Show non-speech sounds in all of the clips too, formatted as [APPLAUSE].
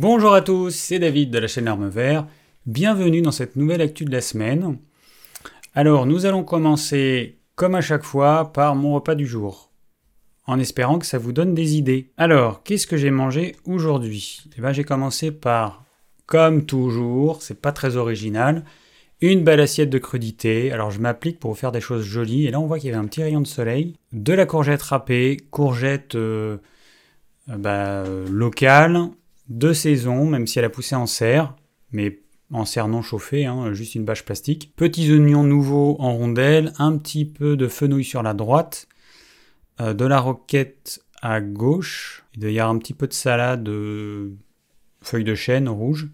Bonjour à tous, c'est David de la chaîne Arme Vert. Bienvenue dans cette nouvelle actu de la semaine. Alors, nous allons commencer, comme à chaque fois, par mon repas du jour. En espérant que ça vous donne des idées. Alors, qu'est-ce que j'ai mangé aujourd'hui? Eh bien, j'ai commencé par, comme toujours, c'est pas très original, une belle assiette de crudité. Alors, je m'applique pour faire des choses jolies. Et là, on voit qu'il y avait un petit rayon de soleil. De la courgette râpée, courgette euh, euh, bah, locale, de saison, même si elle a poussé en serre, mais en serre non chauffée, hein, juste une bâche plastique. Petits oignons nouveaux en rondelles, un petit peu de fenouil sur la droite, euh, de la roquette à gauche, il un petit peu de salade euh, feuilles de chêne rouge,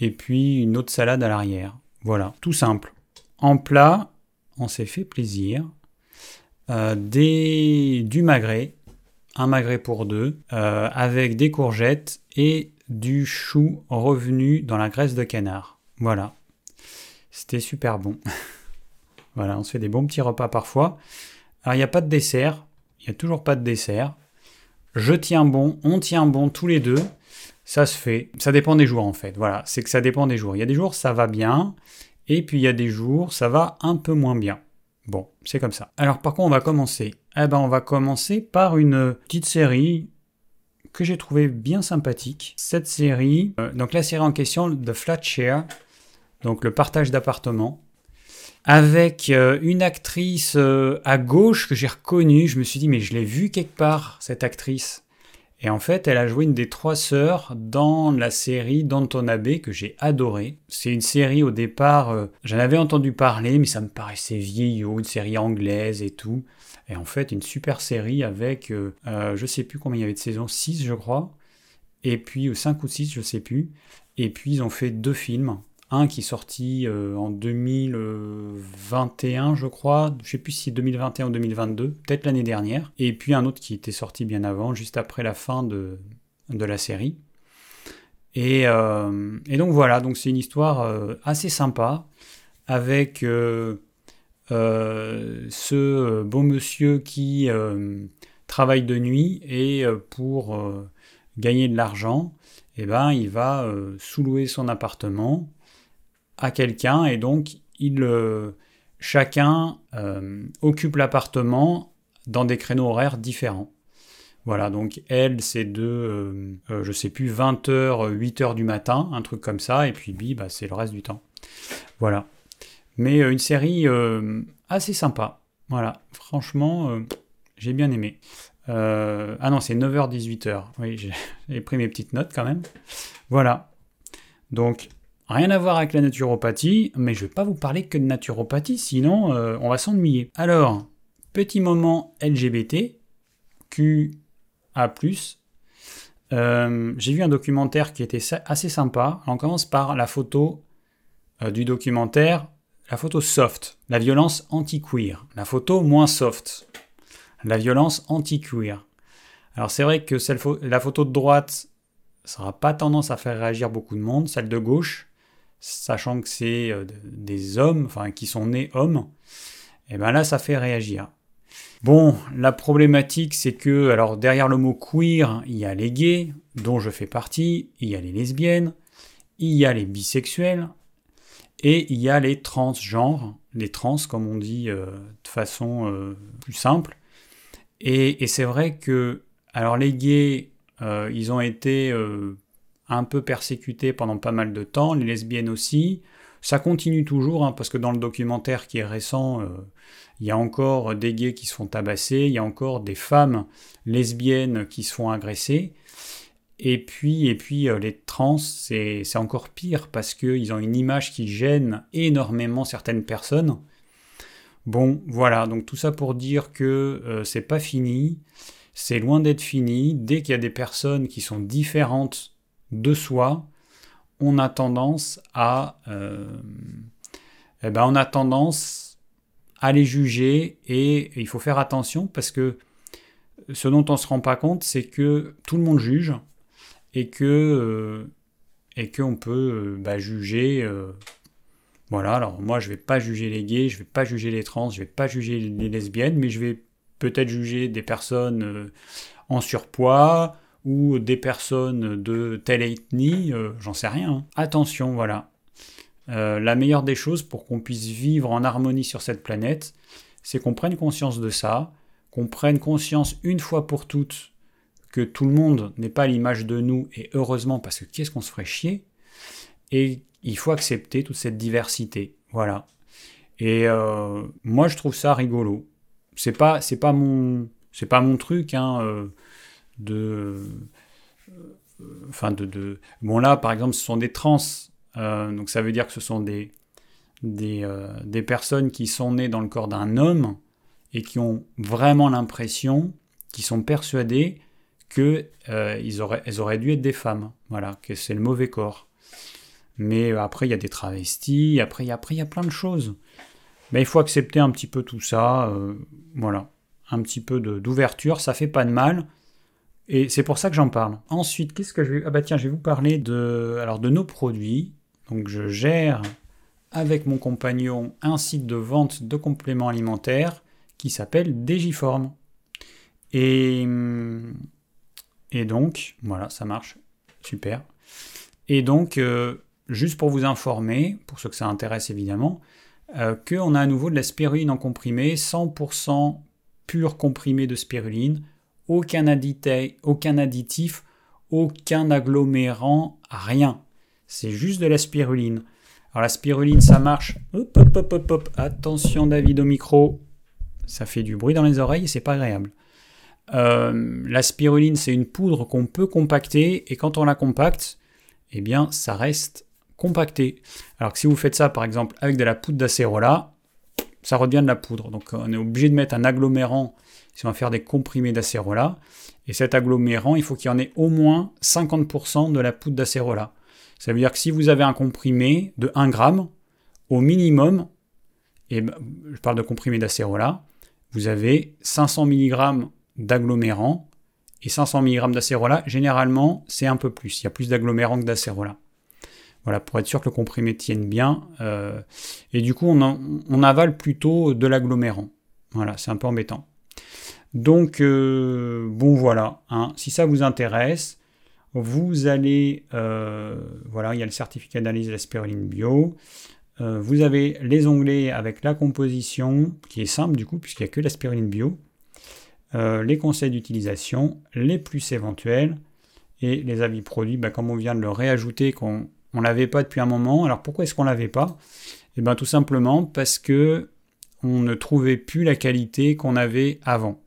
et puis une autre salade à l'arrière. Voilà, tout simple. En plat, on s'est fait plaisir. Euh, des, du magret, un magret pour deux, avec des courgettes et du chou revenu dans la graisse de canard. Voilà. C'était super bon. [LAUGHS] voilà, on se fait des bons petits repas parfois. Alors, il n'y a pas de dessert. Il n'y a toujours pas de dessert. Je tiens bon, on tient bon tous les deux. Ça se fait. Ça dépend des jours en fait. Voilà, c'est que ça dépend des jours. Il y a des jours ça va bien. Et puis il y a des jours ça va un peu moins bien. Bon, c'est comme ça. Alors par contre, on va commencer. Eh ben, on va commencer par une petite série que j'ai trouvé bien sympathique. Cette série, euh, donc la série en question, The Flat Share, donc le partage d'appartements, avec euh, une actrice euh, à gauche que j'ai reconnue. Je me suis dit, mais je l'ai vue quelque part, cette actrice. Et en fait, elle a joué une des trois sœurs dans la série Danton Abbey que j'ai adorée. C'est une série au départ, j'en avais entendu parler, mais ça me paraissait vieillot, une série anglaise et tout. Et en fait, une super série avec, euh, euh, je sais plus combien il y avait de saisons, 6 je crois, et puis 5 euh, ou 6, je sais plus. Et puis ils ont fait deux films. Un qui est sorti en 2021, je crois. Je sais plus si c'est 2021 ou 2022, peut-être l'année dernière. Et puis un autre qui était sorti bien avant, juste après la fin de, la série. Et, et, donc voilà, donc c'est une histoire assez sympa avec euh, ce euh, beau monsieur qui euh, travaille de nuit et pour gagner de l'argent, eh ben, il va sous-louer son appartement à quelqu'un et donc il, chacun occupe l'appartement dans des créneaux horaires différents. Voilà, donc elle, c'est de, je sais plus, 20h, 8h du matin, un truc comme ça, et puis lui, bah, c'est le reste du temps. Voilà. Mais euh, une série euh, assez sympa. Voilà, franchement, euh, j'ai bien aimé. ah non, c'est 9h-18h. Oui, j'ai pris mes petites notes quand même. Voilà. Donc, rien à voir avec la naturopathie, mais je ne vais pas vous parler que de naturopathie, sinon on va s'ennuyer. Alors, petit moment LGBT, QA+. j'ai vu un documentaire qui était assez sympa. On commence par la photo du documentaire la photo soft, la violence anti-queer. La photo moins soft, la violence anti-queer. Alors c'est vrai que la photo de droite, ça n'aura pas tendance à faire réagir beaucoup de monde. Celle de gauche, sachant que c'est euh, des hommes, enfin qui sont nés hommes, et eh bien là ça fait réagir. Bon, la problématique c'est que, alors derrière le mot queer, il y a les gays, dont je fais partie, il y a les lesbiennes, il y a les bisexuels, et il y a les transgenres, les trans comme on dit euh, de façon euh, plus simple. Et, c'est vrai que, alors les gays, euh, ils ont été un peu persécutés pendant pas mal de temps, les lesbiennes aussi. Ça continue toujours, hein, parce que dans le documentaire qui est récent, il y a encore des gays qui se font tabasser, il y a encore des femmes lesbiennes qui se font agresser. Et puis, et puis euh, les trans, c'est encore pire parce qu'ils ont une image qui gêne énormément certaines personnes. Bon, voilà, donc tout ça pour dire que euh, c'est pas fini, c'est loin d'être fini. Dès qu'il y a des personnes qui sont différentes de soi, on a tendance à, euh, eh ben on a tendance à les juger et il faut faire attention parce que ce dont on ne se rend pas compte, c'est que tout le monde juge et que euh, et qu'on peut euh, bah, juger. Voilà, alors moi je vais pas juger les gays, je vais pas juger les trans, je vais pas juger les lesbiennes, mais je vais peut-être juger des personnes en surpoids ou des personnes de telle ethnie, euh, j'en sais rien. Hein. Attention, voilà. Euh, la meilleure des choses pour qu'on puisse vivre en harmonie sur cette planète, c'est qu'on prenne conscience de ça, qu'on prenne conscience une fois pour toutes que tout le monde n'est pas l'image de nous, et heureusement, parce que qu'est-ce qu'on se ferait chier, et il faut accepter toute cette diversité. Voilà. Et euh, moi, je trouve ça rigolo. C'est pas, c'est pas mon, c'est pas mon truc, hein, de, euh, enfin de, de, bon là, par exemple, ce sont des trans, donc ça veut dire que ce sont des, des, des personnes qui sont nées dans le corps d'un homme et qui ont vraiment l'impression, qui sont persuadées que ils auraient, auraient dû être des femmes. Voilà, que c'est le mauvais corps. Mais après, il y a des travestis, après, après il y a plein de choses. Mais il faut accepter un petit peu tout ça. Euh, voilà. Un petit peu d'ouverture, ça fait pas de mal. Et c'est pour ça que j'en parle. Ensuite, qu'est-ce que je vais. Ah bah tiens, je vais vous parler de, alors de nos produits. Donc je gère avec mon compagnon un site de vente de compléments alimentaires qui s'appelle Digiform. Et, et donc, voilà, ça marche. Super. Et donc, euh, juste pour vous informer, pour ceux que ça intéresse évidemment, euh, qu'on a à nouveau de la spiruline en comprimé, 100% pur comprimé de spiruline, aucun, additif, aucun agglomérant, rien. C'est juste de la spiruline. Alors la spiruline, ça marche. Attention David au micro. Ça fait du bruit dans les oreilles et c'est pas agréable. Euh, la spiruline, c'est une poudre qu'on peut compacter et quand on la compacte, eh bien, ça reste compacté. Alors que si vous faites ça par exemple avec de la poudre d'acérola, ça redevient de la poudre. Donc on est obligé de mettre un agglomérant si on va faire des comprimés d'acérola. Et cet agglomérant, il faut qu'il y en ait au moins 50% de la poudre d'acérola. Ça veut dire que si vous avez un comprimé de 1 gramme, au minimum, et ben, je parle de comprimé d'acérola, vous avez 500 mg d'agglomérant. Et 500 mg d'acérola, généralement, c'est un peu plus. Il y a plus d'agglomérant que d'acérola. Voilà, pour être sûr que le comprimé tienne bien. Euh, et du coup, on, avale plutôt de l'agglomérat. Voilà, c'est un peu embêtant. Donc, euh, bon voilà, hein. si ça vous intéresse, vous allez, euh, voilà, il y a le certificat d'analyse de la spiruline bio. vous avez les onglets avec la composition, qui est simple du coup, puisqu'il n'y a que la spiruline bio. les conseils d'utilisation, les plus éventuels, et les avis produits, bah, comme on vient de le réajouter, qu'on on l'avait pas depuis un moment. Alors pourquoi est-ce qu'on l'avait pas? Eh bien tout simplement parce que on ne trouvait plus la qualité qu'on avait avant.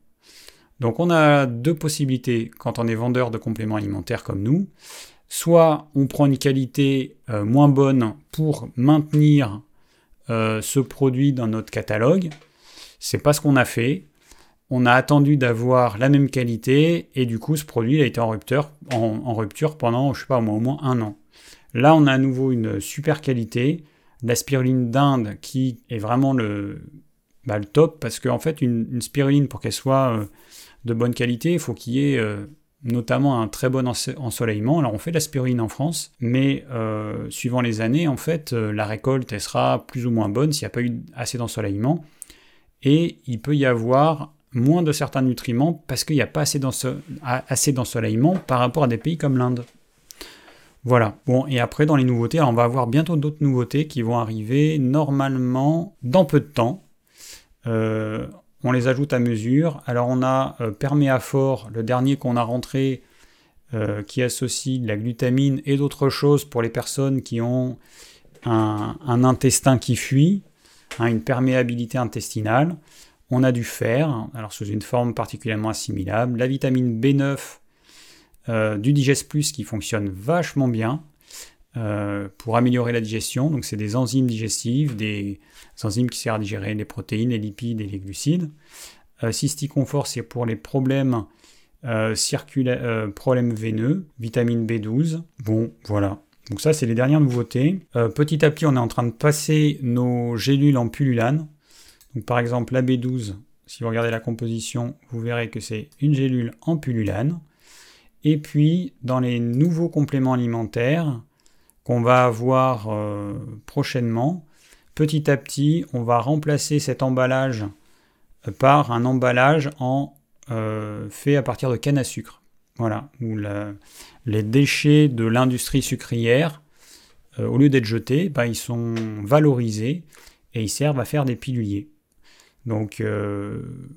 Donc on a deux possibilités quand on est vendeur de compléments alimentaires comme nous. Soit on prend une qualité euh, moins bonne pour maintenir euh, ce produit dans notre catalogue. C'est pas ce qu'on a fait. On a attendu d'avoir la même qualité et du coup ce produit a été en rupture, en, rupture pendant je sais pas au moins un an. Là, on a à nouveau une super qualité. La spiruline d'Inde qui est vraiment le, bah, le top parce qu'en fait, une, spiruline, pour qu'elle soit euh, de bonne qualité, il faut qu'il y ait euh, notamment un très bon ensoleillement. Alors, on fait de la spiruline en France, mais euh, suivant les années, en fait, la récolte, sera plus ou moins bonne s'il n'y a pas eu assez d'ensoleillement. Et il peut y avoir moins de certains nutriments parce qu'il n'y a pas assez d'ensoleillement par rapport à des pays comme l'Inde. Voilà. Bon, et après, dans les nouveautés, on va avoir bientôt d'autres nouveautés qui vont arriver normalement dans peu de temps. Euh, on les ajoute à mesure. Alors, on a euh, le dernier qu'on a rentré, euh, qui associe de la glutamine et d'autres choses pour les personnes qui ont un, intestin qui fuit, hein, une perméabilité intestinale. On a du fer, alors sous une forme particulièrement assimilable, la vitamine B9 euh, du Digest Plus qui fonctionne vachement bien euh, pour améliorer la digestion. Donc c'est des enzymes digestives, des enzymes qui servent à digérer les protéines, les lipides et les glucides. Euh, Cysticonfort, c'est pour les problèmes, euh, problèmes veineux, vitamine B12. Bon, voilà. Donc ça, c'est les dernières nouveautés. petit à petit, on est en train de passer nos gélules en pullulane. Donc par exemple, la B12, si vous regardez la composition, vous verrez que c'est une gélule en pullulane. Et puis, dans les nouveaux compléments alimentaires qu'on va avoir euh, prochainement, petit à petit, on va remplacer cet emballage euh, par un emballage en, euh, fait à partir de canne à sucre. voilà, où les déchets de l'industrie sucrière, au lieu d'être jetés, bah, ils sont valorisés et ils servent à faire des piluliers. Donc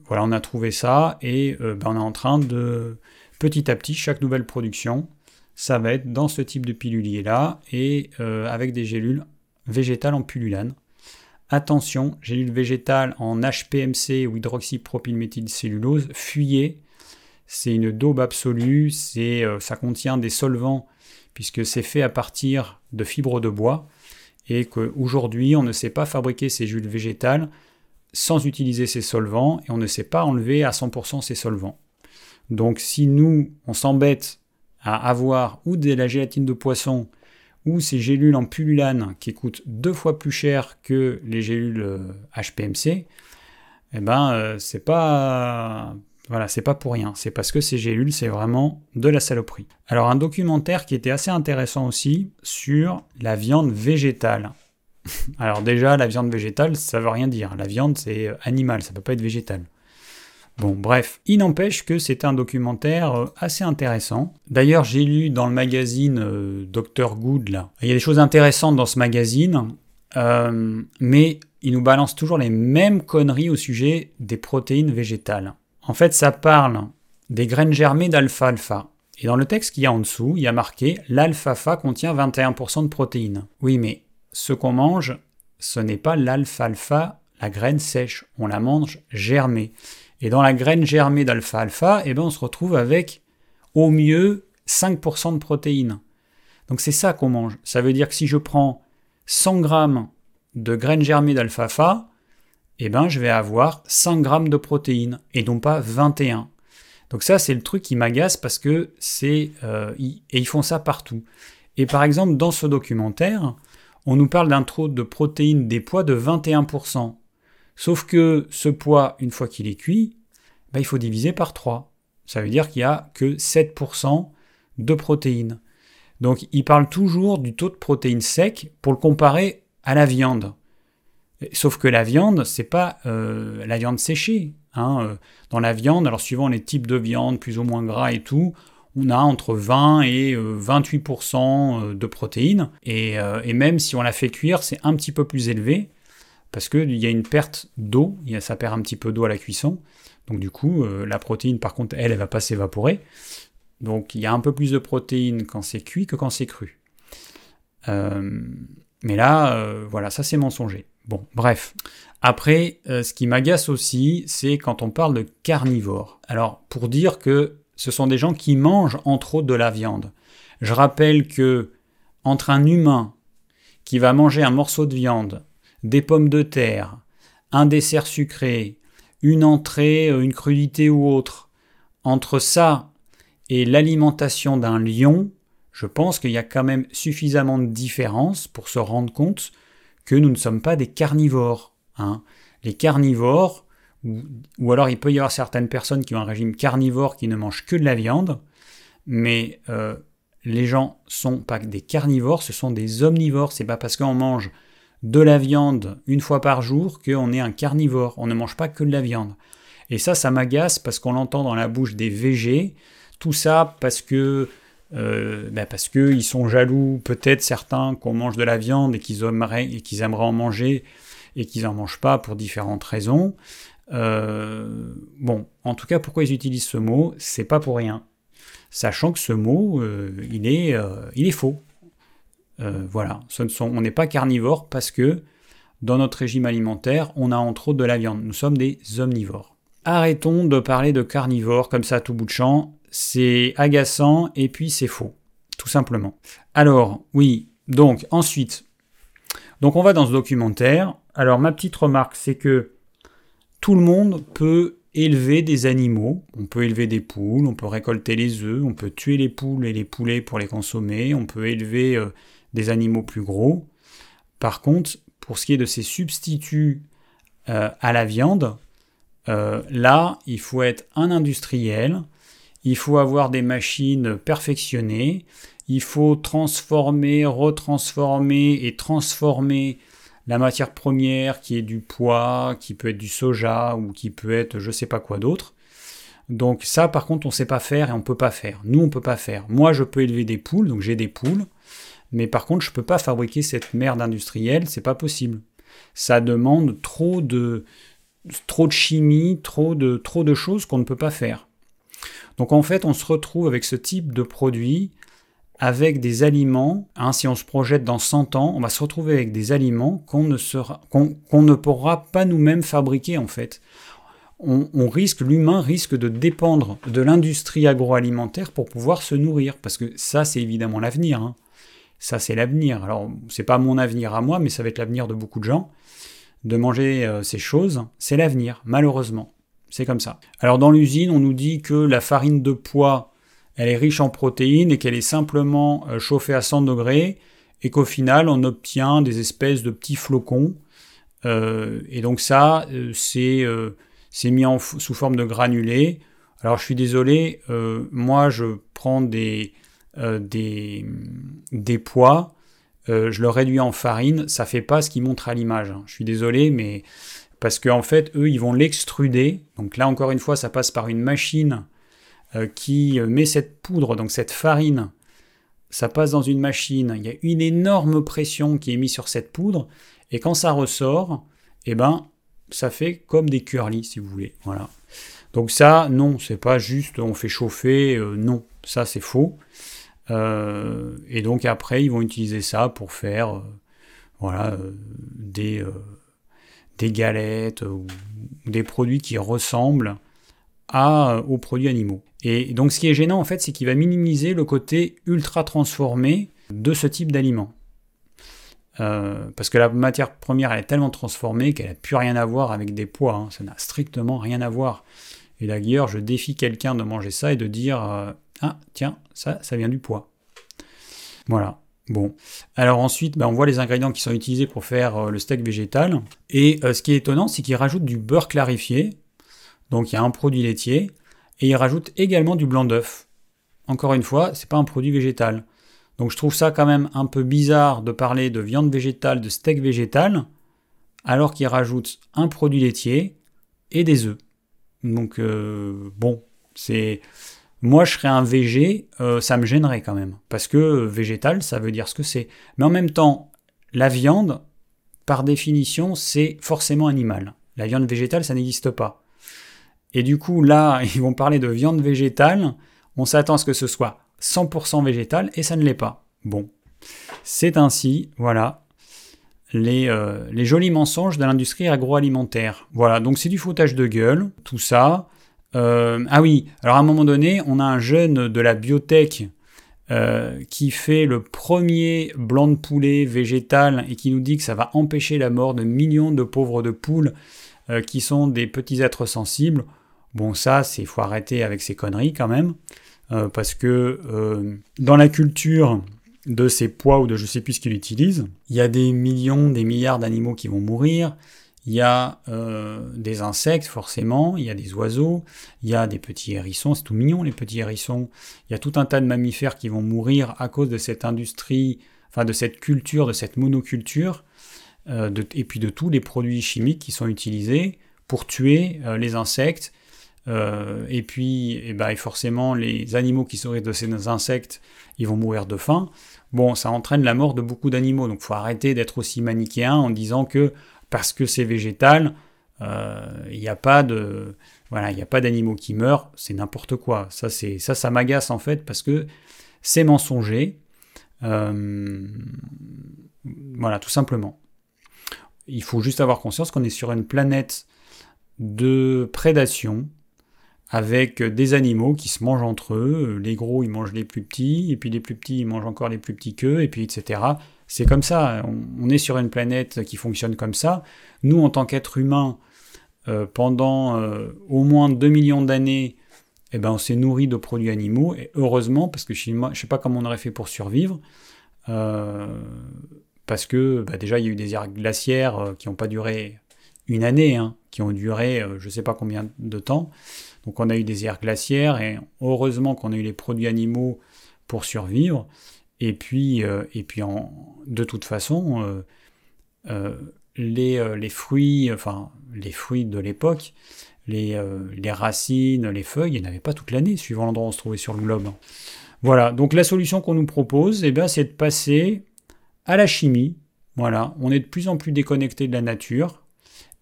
voilà, on a trouvé ça et bah, on est en train de, petit à petit, chaque nouvelle production, ça va être dans ce type de pilulier là et avec des gélules végétales en pullulane. Attention, gélules végétales en HPMC ou hydroxypropylméthylcellulose, fuyez c'est une daube absolue, euh, ça contient des solvants puisque c'est fait à partir de fibres de bois et qu'aujourd'hui on ne sait pas fabriquer ces jus végétales sans utiliser ces solvants et on ne sait pas enlever à 100% ces solvants. Donc si nous on s'embête à avoir ou de la gélatine de poisson ou ces gélules en pullulane qui coûtent deux fois plus cher que les gélules HPMC, euh, eh ben euh, c'est pas voilà, c'est pas pour rien, c'est parce que ces gélules, c'est vraiment de la saloperie. Alors un documentaire qui était assez intéressant aussi sur la viande végétale. [LAUGHS] Alors déjà, la viande végétale, ça veut rien dire. La viande, c'est animal, ça peut pas être végétal. Bon, bref, il n'empêche que c'est un documentaire euh, assez intéressant. D'ailleurs, j'ai lu dans le magazine euh, Dr Good, là, il y a des choses intéressantes dans ce magazine, euh, mais il nous balance toujours les mêmes conneries au sujet des protéines végétales. En fait, ça parle des graines germées d'alfalfa. Et dans le texte qu'il y a en dessous, il y a marqué l'alfalfa contient 21% de protéines. Oui, mais ce qu'on mange, ce n'est pas l'alfalfa, la graine sèche. On la mange germée. Et dans la graine germée d'alfalfa, eh ben, on se retrouve avec au mieux 5% de protéines. Donc c'est ça qu'on mange. Ça veut dire que si je prends 100 grammes de graines germées d'alfalfa, eh ben, je vais avoir 5 grammes de protéines et non pas 21. Donc ça, c'est le truc qui m'agace parce que c'est... Euh, et ils font ça partout. Et par exemple, dans ce documentaire, on nous parle d'un taux de protéines des poids de 21%. Sauf que ce poids, une fois qu'il est cuit, ben, il faut diviser par 3. Ça veut dire qu'il n'y a que 7% de protéines. Donc il parle toujours du taux de protéines sec pour le comparer à la viande. Sauf que la viande, c'est pas euh, la viande séchée. Hein. Euh, dans la viande, alors suivant les types de viande, plus ou moins gras et tout, on a entre 20 et 28% euh, de protéines. Et, même si on la fait cuire, c'est un petit peu plus élevé parce qu'il y a une perte d'eau, ça perd un petit peu d'eau à la cuisson. Donc du coup, la protéine, par contre, elle, elle va pas s'évaporer. Donc il y a un peu plus de protéines quand c'est cuit que quand c'est cru. mais là, voilà, ça c'est mensonger. Bon, bref. Après, euh, ce qui m'agace aussi, c'est quand on parle de carnivores. Alors, pour dire que ce sont des gens qui mangent entre autres de la viande. Je rappelle que entre un humain qui va manger un morceau de viande, des pommes de terre, un dessert sucré, une entrée, euh, une crudité ou autre, entre ça et l'alimentation d'un lion, je pense qu'il y a quand même suffisamment de différence pour se rendre compte que nous ne sommes pas des carnivores. Hein. Les carnivores, ou, alors il peut y avoir certaines personnes qui ont un régime carnivore qui ne mangent que de la viande, mais euh, les gens sont pas des carnivores, ce sont des omnivores. C'est pas parce qu'on mange de la viande une fois par jour qu'on est un carnivore. On ne mange pas que de la viande. Et ça, ça m'agace parce qu'on l'entend dans la bouche des végés. Tout ça parce que euh, ben parce qu'ils sont jaloux, peut-être certains qu'on mange de la viande et qu'ils aimeraient, qu'ils aimeraient en manger et qu'ils n'en mangent pas pour différentes raisons. Euh, bon, en tout cas, pourquoi ils utilisent ce mot? C'est pas pour rien. Sachant que ce mot, euh, il, est, il est faux. Voilà, on n'est pas carnivore parce que dans notre régime alimentaire, on a entre autres de la viande. Nous sommes des omnivores. Arrêtons de parler de carnivores comme ça tout bout de champ c'est agaçant et puis c'est faux, tout simplement. Alors, oui, donc ensuite, donc on va dans ce documentaire. Alors ma petite remarque, c'est que tout le monde peut élever des animaux. On peut élever des poules, on peut récolter les œufs, on peut tuer les poules et les poulets pour les consommer, on peut élever euh, des animaux plus gros. Par contre, pour ce qui est de ces substituts euh, à la viande, euh, là, il faut être un industriel il faut avoir des machines perfectionnées, il faut transformer, retransformer et transformer la matière première qui est du pois, qui peut être du soja ou qui peut être je sais pas quoi d'autre. Donc ça, par contre, on sait pas faire et on ne peut pas faire. Nous, on ne peut pas faire. Moi, je peux élever des poules, donc j'ai des poules, mais par contre, je ne peux pas fabriquer cette merde industrielle, c'est pas possible. Ça demande trop de, chimie, trop de, choses qu'on ne peut pas faire. Donc en fait, on se retrouve avec ce type de produit, avec des aliments, hein, si on se projette dans 100 ans, on va se retrouver avec des aliments qu'on ne, qu'on ne pourra pas nous-mêmes fabriquer en fait on, risque, l'humain risque de dépendre de l'industrie agroalimentaire pour pouvoir se nourrir, parce que ça, c'est évidemment l'avenir. Hein. Ça, c'est l'avenir. Alors, c'est pas mon avenir à moi, mais ça va être l'avenir de beaucoup de gens. De manger euh, ces choses, c'est l'avenir, malheureusement. C'est comme ça. Alors, dans l'usine, on nous dit que la farine de pois, elle est riche en protéines et qu'elle est simplement euh, chauffée à 100 degrés, et qu'au final, on obtient des espèces de petits flocons. Euh, et donc ça, c'est mis sous forme de granulés. Alors je suis désolé, moi je prends des, euh, des, des, pois, euh, je le réduis en farine, ça fait pas ce qui montre à l'image. Hein. Je suis désolé, mais parce qu'en en fait, eux, ils vont l'extruder. Donc là, encore une fois, ça passe par une machine qui met cette poudre, donc cette farine, ça passe dans une machine. Il y a une énorme pression qui est mise sur cette poudre, et quand ça ressort, eh ben, ça fait comme des curly, si vous voulez. Voilà. Donc ça, non, c'est pas juste on fait chauffer, euh, non, ça c'est faux. Euh, et donc après, ils vont utiliser ça pour faire euh, voilà, des, des galettes ou des produits qui ressemblent à, aux produits animaux. Et donc ce qui est gênant en fait, c'est qu'il va minimiser le côté ultra transformé de ce type d'aliment. Euh, parce que la matière première elle est tellement transformée qu'elle n'a plus rien à voir avec des poids, hein. ça n'a strictement rien à voir. Et d'ailleurs, je défie quelqu'un de manger ça et de dire euh, Ah, tiens, ça, ça vient du poids. Voilà. Bon. Alors ensuite, ben, on voit les ingrédients qui sont utilisés pour faire euh, le steak végétal. Et ce qui est étonnant, c'est qu'ils rajoutent du beurre clarifié. Donc il y a un produit laitier. Et ils rajoutent également du blanc d'œuf. Encore une fois, c'est pas un produit végétal. Donc je trouve ça quand même un peu bizarre de parler de viande végétale, de steak végétal, alors qu'ils rajoutent un produit laitier et des œufs. Donc euh, bon, c'est moi je serais un végé, euh, ça me gênerait quand même, parce que végétal, ça veut dire ce que c'est. Mais en même temps, la viande, par définition, c'est forcément animal. La viande végétale, ça n'existe pas. Et du coup, là, [LAUGHS] ils vont parler de viande végétale, on s'attend à ce que ce soit 100% végétal et ça ne l'est pas. Bon, c'est ainsi, voilà, les, euh, les jolis mensonges de l'industrie agroalimentaire. Voilà, donc c'est du foutage de gueule, tout ça. Euh, ah oui, alors à un moment donné, on a un jeune de la biotech euh, qui fait le premier blanc de poulet végétal et qui nous dit que ça va empêcher la mort de millions de pauvres de poules qui sont des petits êtres sensibles. Bon, ça, c'est faut arrêter avec ces conneries quand même. Euh, parce que euh, dans la culture de ces pois ou de je sais plus ce qu'il utilise, il y a des millions, des milliards d'animaux qui vont mourir, il y a euh, des insectes forcément, il y a des oiseaux, il y a des petits hérissons, c'est tout mignon les petits hérissons, il y a tout un tas de mammifères qui vont mourir à cause de cette industrie, enfin de cette culture, de cette monoculture, et puis de tous les produits chimiques qui sont utilisés pour tuer les insectes. Euh, et puis, et eh ben, forcément, les animaux qui se de ces insectes, ils vont mourir de faim. Bon, ça entraîne la mort de beaucoup d'animaux. Donc, faut arrêter d'être aussi manichéen en disant que parce que c'est végétal, euh, il n'y a pas de voilà, il a pas d'animaux qui meurent. C'est n'importe quoi. Ça, c'est ça, ça m'agace en fait parce que c'est mensonger. Euh, voilà, tout simplement. Il faut juste avoir conscience qu'on est sur une planète de prédation avec des animaux qui se mangent entre eux. Les gros, ils mangent les plus petits, et puis les plus petits, ils mangent encore les plus petits qu'eux, et puis etc. C'est comme ça. On, est sur une planète qui fonctionne comme ça. Nous, en tant qu'êtres humains, euh, pendant euh, au moins 2 millions d'années, eh ben, on s'est nourri de produits animaux, et heureusement, parce que je ne sais pas comment on aurait fait pour survivre, euh, parce que bah, déjà, il y a eu des ères glaciaires qui n'ont pas duré une année, hein, qui ont duré je ne sais pas combien de temps. Donc on a eu des ères glaciaires et heureusement qu'on a eu les produits animaux pour survivre. Et puis, euh, et puis de toute façon, euh, euh, les, fruits, enfin les fruits de l'époque, les, racines, les feuilles, il n'y en avait pas toute l'année, suivant l'endroit où on se trouvait sur le globe. Voilà, donc la solution qu'on nous propose, eh c'est de passer à la chimie. Voilà, on est de plus en plus déconnecté de la nature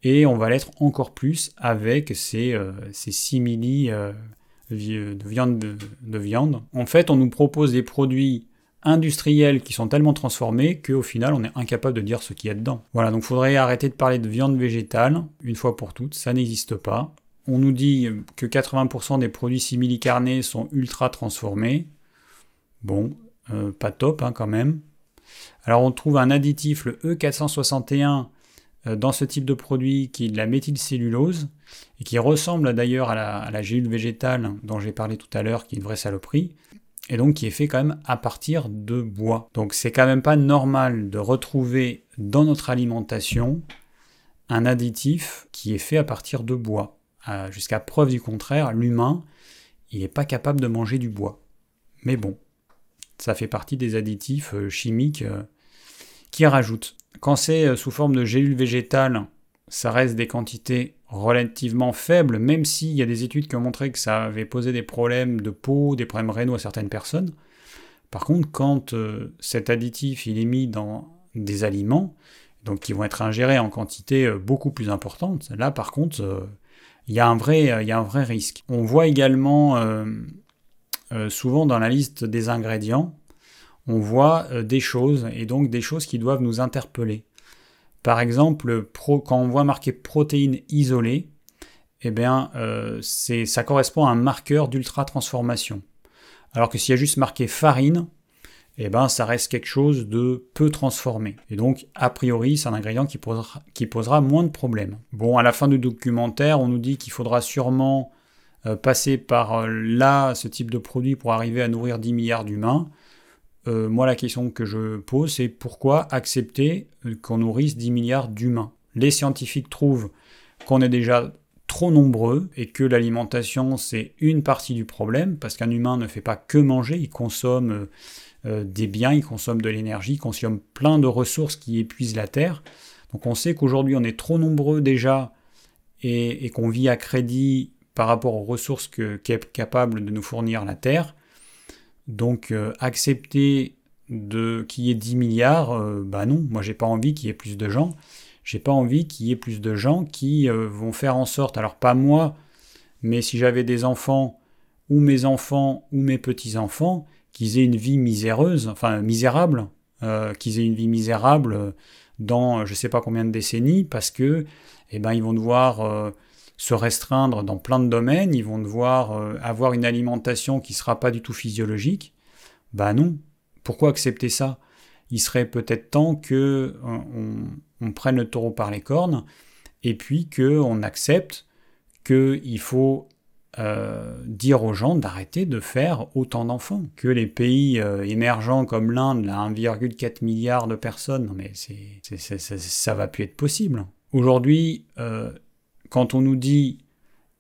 et on va l'être encore plus avec ces, ces simili de viande, de, viande. En fait, on nous propose des produits industriels qui sont tellement transformés qu'au final, on est incapable de dire ce qu'il y a dedans. Voilà, donc il faudrait arrêter de parler de viande végétale, une fois pour toutes, ça n'existe pas. On nous dit que 80% des produits simili-carnés sont ultra transformés. Bon, euh, pas top hein, quand même. Alors on trouve un additif, le E461, euh, dans ce type de produit qui est de la méthylcellulose et qui ressemble d'ailleurs à la, à gélule végétale dont j'ai parlé tout à l'heure, qui est une vraie saloperie, et donc qui est fait quand même à partir de bois. Donc c'est quand même pas normal de retrouver dans notre alimentation un additif qui est fait à partir de bois. Euh, jusqu'à preuve du contraire, l'humain, il n'est pas capable de manger du bois. Mais bon, ça fait partie des additifs euh, chimiques qui rajoutent. Quand c'est euh, sous forme de gélules végétales, ça reste des quantités relativement faibles, même s'il y a des études qui ont montré que ça avait posé des problèmes de peau, des problèmes rénaux à certaines personnes. Par contre, quand euh, cet additif est mis dans des aliments, donc qui vont être ingérés en quantité euh, beaucoup plus importante, là par contre, il y a un vrai risque. On voit également souvent dans la liste des ingrédients, on voit euh, des choses, et donc des choses qui doivent nous interpeller. Par exemple, quand on voit marqué protéines isolées, eh bien, euh, ça correspond à un marqueur d'ultra-transformation. Alors que s'il y a juste marqué farine, eh ben, ça reste quelque chose de peu transformé. Et donc, a priori, c'est un ingrédient qui posera, moins de problèmes. Bon, à la fin du documentaire, on nous dit qu'il faudra sûrement euh, passer par là, ce type de produit, pour arriver à nourrir 10 milliards d'humains. Euh, moi, la question que je pose, c'est pourquoi accepter qu'on nourrisse 10 milliards d'humains? Les scientifiques trouvent qu'on est déjà trop nombreux et que l'alimentation, c'est une partie du problème, parce qu'un humain ne fait pas que manger, il consomme euh, euh, des biens, il consomme de l'énergie, il consomme plein de ressources qui épuisent la Terre. Donc on sait qu'aujourd'hui, on est trop nombreux déjà et, qu'on vit à crédit par rapport aux ressources qu'est capable de nous fournir la Terre. Donc euh, accepter de qu'il y ait 10 milliards, euh, bah non, moi j'ai pas envie qu'il y ait plus de gens. J'ai pas envie qu'il y ait plus de gens qui euh, vont faire en sorte, alors pas moi, mais si j'avais des enfants, ou mes enfants, ou mes petits-enfants, qu'ils aient une vie miséreuse, enfin misérable, qu'ils aient une vie misérable dans je sais pas combien de décennies, parce que eh ben, ils vont devoir se restreindre dans plein de domaines, ils vont devoir euh, avoir une alimentation qui ne sera pas du tout physiologique. Bah non. Pourquoi accepter ça? Il serait peut-être temps que euh, on, prenne le taureau par les cornes et puis qu'on accepte qu'il faut euh, dire aux gens d'arrêter de faire autant d'enfants. Que les pays émergents comme l'Inde, 1,4 milliard de personnes, non mais c'est, ça va plus être possible. Aujourd'hui, quand on nous dit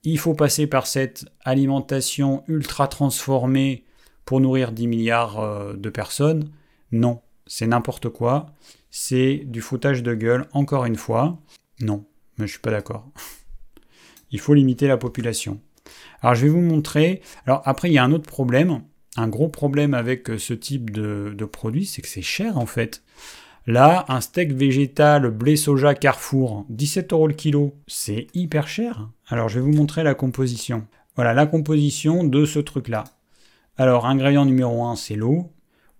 il faut passer par cette alimentation ultra transformée pour nourrir 10 milliards euh, de personnes, non, c'est n'importe quoi, c'est du foutage de gueule, encore une fois, non, mais je suis pas d'accord. [LAUGHS] il faut limiter la population. Alors je vais vous montrer, alors après il y a un autre problème, un gros problème avec euh, ce type de, de produit, c'est que c'est cher en fait. Là, un steak végétal blé soja Carrefour, 17 euros le kilo, c'est hyper cher. Alors, je vais vous montrer la composition. Voilà la composition de ce truc-là. Alors, ingrédient numéro 1, c'est l'eau,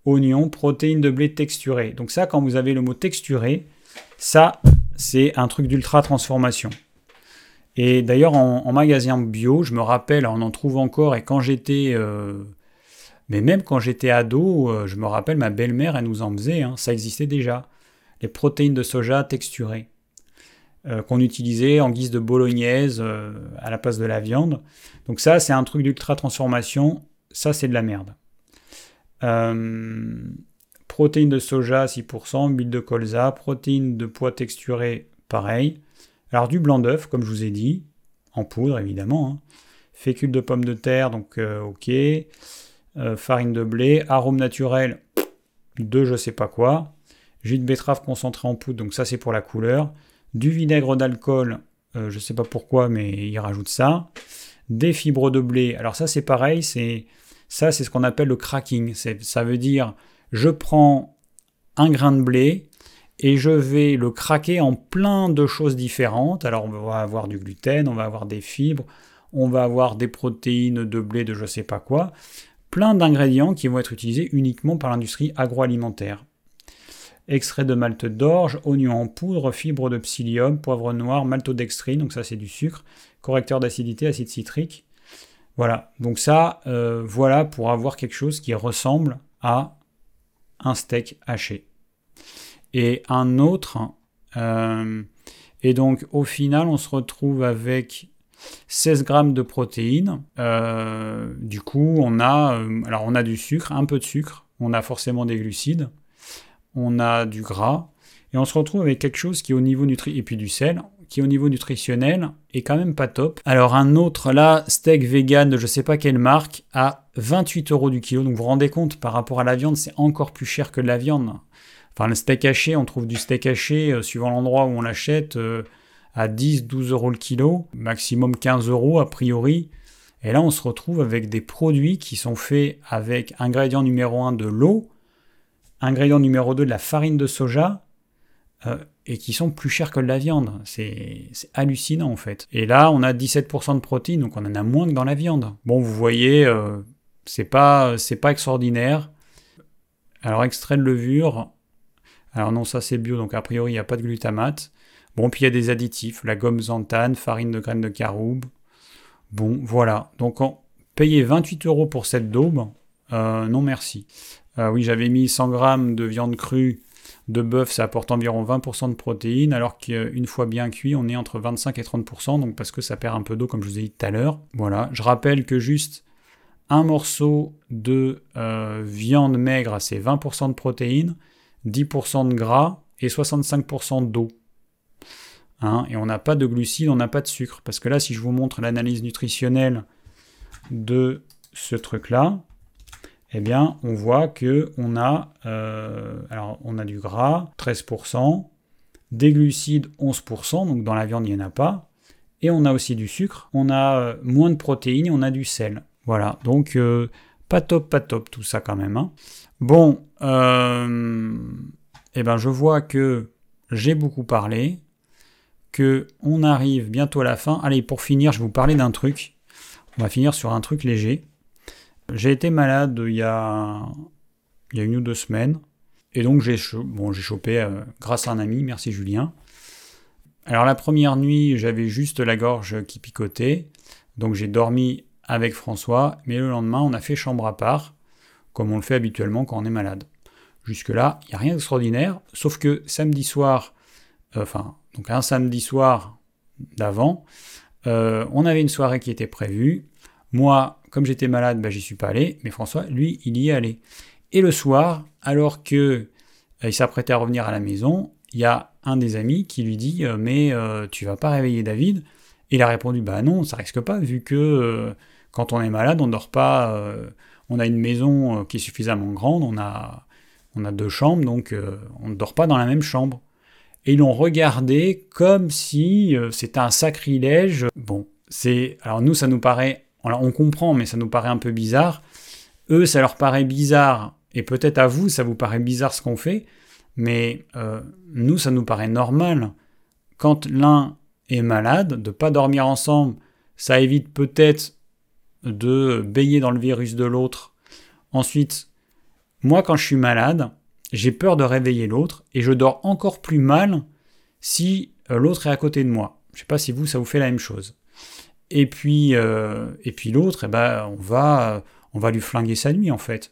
oignon, protéines de blé texturé. Donc ça, quand vous avez le mot texturé, ça, c'est un truc d'ultra transformation. Et d'ailleurs, en, magasin bio, je me rappelle, on en trouve encore, et quand j'étais euh, mais même quand j'étais ado, euh, je me rappelle, ma belle-mère, elle nous en faisait, hein, ça existait déjà. Les protéines de soja texturées, euh, qu'on utilisait en guise de bolognaise euh, à la place de la viande. Donc ça, c'est un truc d'ultra transformation, ça c'est de la merde. protéines de soja 6%, huile de colza, protéines de pois texturées, pareil. Alors du blanc d'œuf, comme je vous ai dit, en poudre évidemment. Hein. Fécule de pommes de terre, donc ok. Euh, farine de blé, arôme naturel de je sais pas quoi, jus de betterave concentré en poudre, donc ça c'est pour la couleur, du vinaigre d'alcool je ne sais pas pourquoi, mais ils rajoutent ça. Des fibres de blé. Alors ça, c'est pareil, c'est ça, c'est ce qu'on appelle le cracking. Ça veut dire, je prends un grain de blé et je vais le craquer en plein de choses différentes. Alors, on va avoir du gluten, on va avoir des fibres, on va avoir des protéines de blé de je sais pas quoi. Plein d'ingrédients qui vont être utilisés uniquement par l'industrie agroalimentaire. Extrait de malt d'orge, oignon en poudre, fibres de psyllium, poivre noir, maltodextrine, donc ça c'est du sucre, correcteur d'acidité, acide citrique. Voilà, donc ça, euh, voilà pour avoir quelque chose qui ressemble à un steak haché. Et un autre, euh, et donc au final, on se retrouve avec 16 grammes de protéines. Euh, du coup, on a, alors on a du sucre, un peu de sucre, on a forcément des glucides, on a du gras, et on se retrouve avec quelque chose qui au niveau nutri et puis du sel, qui au niveau nutritionnel est quand même pas top. Alors un autre là, steak vegan de je sais pas quelle marque, à 28 euros du kilo. Donc vous vous rendez compte, par rapport à la viande, c'est encore plus cher que la viande. Enfin le steak haché, on trouve du steak haché, euh, suivant l'endroit où on l'achète, euh, à 10-12 euros le kilo, maximum 15 euros a priori. Et là on se retrouve avec des produits qui sont faits avec ingrédient numéro 1 de l'eau, ingrédient numéro 2 de la farine de soja, euh, et qui sont plus chers que de la viande. C'est hallucinant en fait. Et là, on a 17% de protéines, donc on en a moins que dans la viande. Bon, vous voyez, euh, c'est pas, pas extraordinaire. Alors, extrait de levure. Alors non, ça c'est bio, donc a priori, il n'y a pas de glutamate. Bon, puis il y a des additifs, la gomme xanthane, farine de graines de caroube. Bon, voilà. Donc, on payer 28 euros pour cette daube, euh, non merci. oui, j'avais mis 100 grammes de viande crue de bœuf, ça apporte environ 20% de protéines, alors qu'une fois bien cuit, on est entre 25 et 30%, donc parce que ça perd un peu d'eau, comme je vous ai dit tout à l'heure. Voilà, je rappelle que juste un morceau de euh, viande maigre, c'est 20% de protéines, 10% de gras et 65% d'eau. Hein, et on n'a pas de glucides, on n'a pas de sucre. Parce que là, si je vous montre l'analyse nutritionnelle de ce truc-là, eh bien, on voit que on a, euh, alors, on a du gras, 13%, des glucides, 11%, donc dans la viande, il n'y en a pas, et on a aussi du sucre, on a euh, moins de protéines, on a du sel. Voilà, donc euh, pas top, pas top tout ça quand même. Hein. Bon, eh ben, je vois que j'ai beaucoup parlé, on arrive bientôt à la fin. Allez, pour finir, je vais vous parler d'un truc. On va finir sur un truc léger. J'ai été malade il y, a, il y a une ou deux semaines. Et donc j'ai bon, chopé euh, grâce à un ami, merci Julien. Alors la première nuit, j'avais juste la gorge qui picotait. Donc j'ai dormi avec François. Mais le lendemain, on a fait chambre à part, comme on le fait habituellement quand on est malade. Jusque-là, il n'y a rien d'extraordinaire. Sauf que samedi soir, euh, enfin, donc un samedi soir d'avant, euh, on avait une soirée qui était prévue. Moi, comme j'étais malade, bah, j'y suis pas allé, mais François, lui, il y est allé. Et le soir, alors que euh, il s'apprêtait à revenir à la maison, il y a un des amis qui lui dit euh, Mais tu vas pas réveiller David? Il a répondu Bah non, ça risque pas, vu que quand on est malade, on dort pas. on a une maison qui est suffisamment grande, on a, on a deux chambres, donc on ne dort pas dans la même chambre. Et l'ont regardé comme si c'était un sacrilège. Bon, c'est. Alors nous, ça nous paraît on comprend, mais ça nous paraît un peu bizarre. Eux, ça leur paraît bizarre, et peut-être à vous, ça vous paraît bizarre ce qu'on fait, mais euh, nous, ça nous paraît normal. Quand l'un est malade, de pas dormir ensemble, ça évite peut-être de baigner dans le virus de l'autre. Ensuite, moi, quand je suis malade, j'ai peur de réveiller l'autre, et je dors encore plus mal si euh, l'autre est à côté de moi. Je ne sais pas si vous, ça vous fait la même chose. Et puis, euh, puis l'autre, eh ben, on, va, on va lui flinguer sa nuit en fait.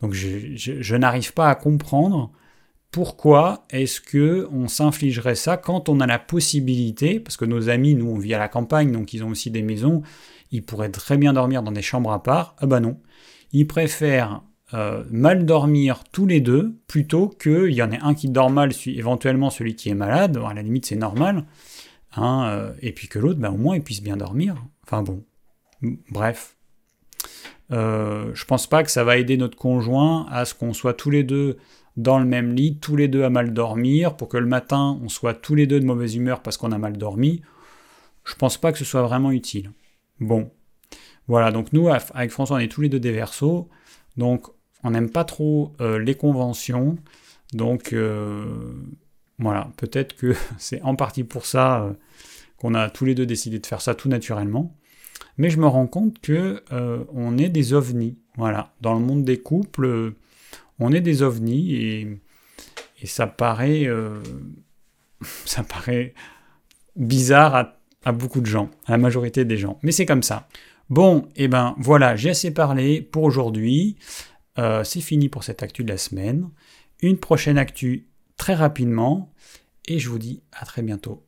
Donc je, n'arrive pas à comprendre pourquoi est-ce que on s'infligerait ça quand on a la possibilité, parce que nos amis, nous, on vit à la campagne, donc ils ont aussi des maisons, ils pourraient très bien dormir dans des chambres à part. Ah bah non, ils préfèrent euh, mal dormir tous les deux plutôt qu'il y en ait un qui dort mal, éventuellement celui qui est malade. à la limite, c'est normal. Hein, euh, et puis que l'autre, ben, au moins, il puisse bien dormir. Enfin bon, bref. Euh, je pense pas que ça va aider notre conjoint à ce qu'on soit tous les deux dans le même lit, tous les deux à mal dormir, pour que le matin, on soit tous les deux de mauvaise humeur parce qu'on a mal dormi. je pense pas que ce soit vraiment utile. Bon, voilà, donc nous, avec François, on est tous les deux des versos, donc on n'aime pas trop euh, les conventions, donc euh, voilà, peut-être que [LAUGHS] c'est en partie pour ça euh, qu'on a tous les deux décidé de faire ça tout naturellement. Mais je me rends compte que on est des ovnis. Voilà, dans le monde des couples, on est des ovnis et, [LAUGHS] ça paraît, bizarre à, à beaucoup de gens, à la majorité des gens. Mais c'est comme ça. Bon, et eh ben voilà, j'ai assez parlé pour aujourd'hui. Euh, c'est fini pour cette actu de la semaine. Une prochaine actu très rapidement. Et je vous dis à très bientôt.